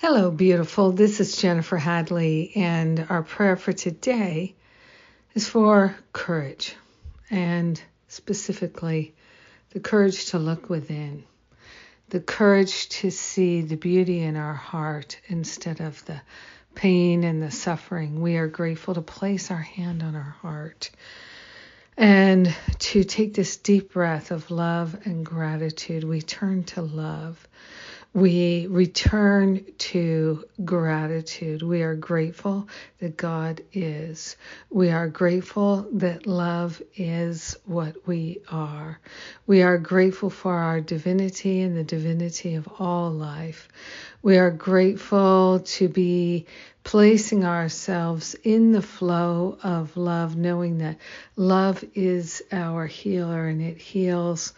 Hello, beautiful. This is Jennifer Hadley, and our prayer for today is for courage, and specifically the courage to look within, the courage to see the beauty in our heart instead of the pain and the suffering. We are grateful to place our hand on our heart and to take this deep breath of love and gratitude. We turn to love we return to gratitude. We are grateful that God is. We are grateful that love is what we are. We are grateful for our divinity and the divinity of all life. We are grateful to be placing ourselves in the flow of love, knowing that love is our healer and it heals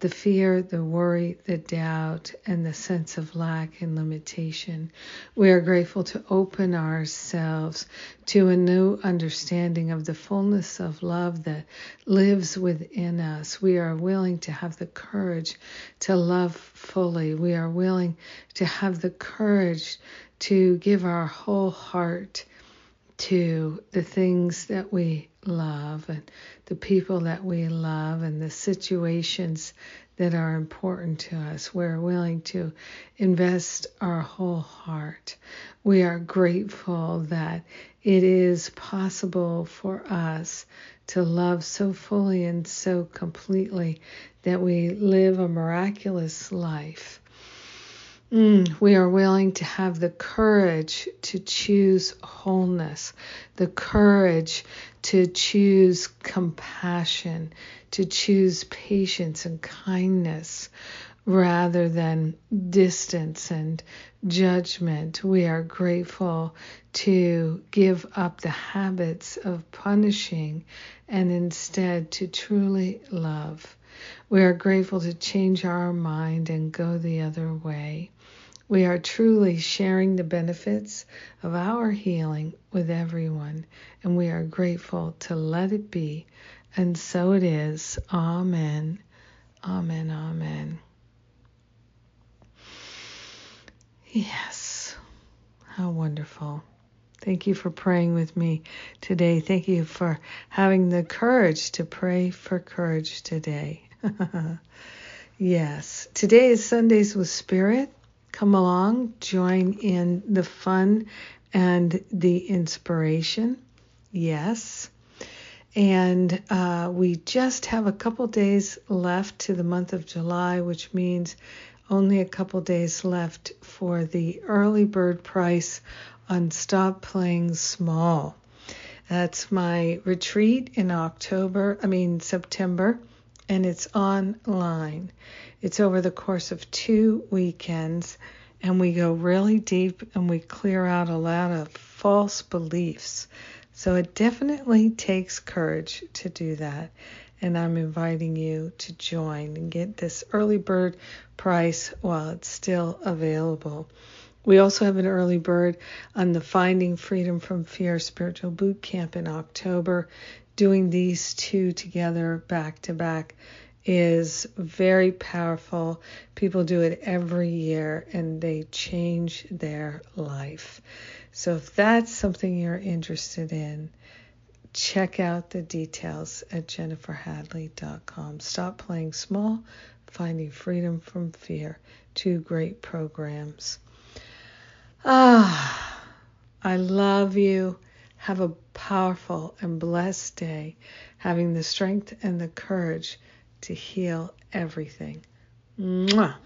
the fear, the worry, the doubt, and the sense of lack and limitation. We are grateful to open ourselves to a new understanding of the fullness of love that lives within us. We are willing to have the courage to love fully. We are willing to have the courage to give our whole heart to the things that we love and the people that we love and the situations that are important to us. We're willing to invest our whole heart. We are grateful that it is possible for us to love so fully and so completely that we live a miraculous life Mm, we are willing to have the courage to choose wholeness, the courage to choose compassion, to choose patience and kindness rather than distance and judgment. We are grateful to give up the habits of punishing and instead to truly love. We are grateful to change our mind and go the other way. We are truly sharing the benefits of our healing with everyone, and we are grateful to let it be. And so it is. Amen. Amen. Amen. Yes. How wonderful. Thank you for praying with me today. Thank you for having the courage to pray for courage today. yes. Today is Sundays with Spirit. Come along, join in the fun and the inspiration. Yes. And uh, we just have a couple days left to the month of July, which means only a couple days left for the early bird price on Stop Playing Small. That's my retreat in October, I mean September, and it's online. It's over the course of two weekends, and we go really deep and we clear out a lot of false beliefs. So it definitely takes courage to do that. And I'm inviting you to join and get this early bird price while it's still available. We also have an early bird on the Finding Freedom from Fear Spiritual Boot Camp in October. Doing these two together back to back is very powerful. People do it every year and they change their life. So if that's something you're interested in, check out the details at jenniferhadley.com. Stop playing small, finding freedom from fear. Two great programs. Ah, I love you. Have a powerful and blessed day, having the strength and the courage to heal everything. Mwah.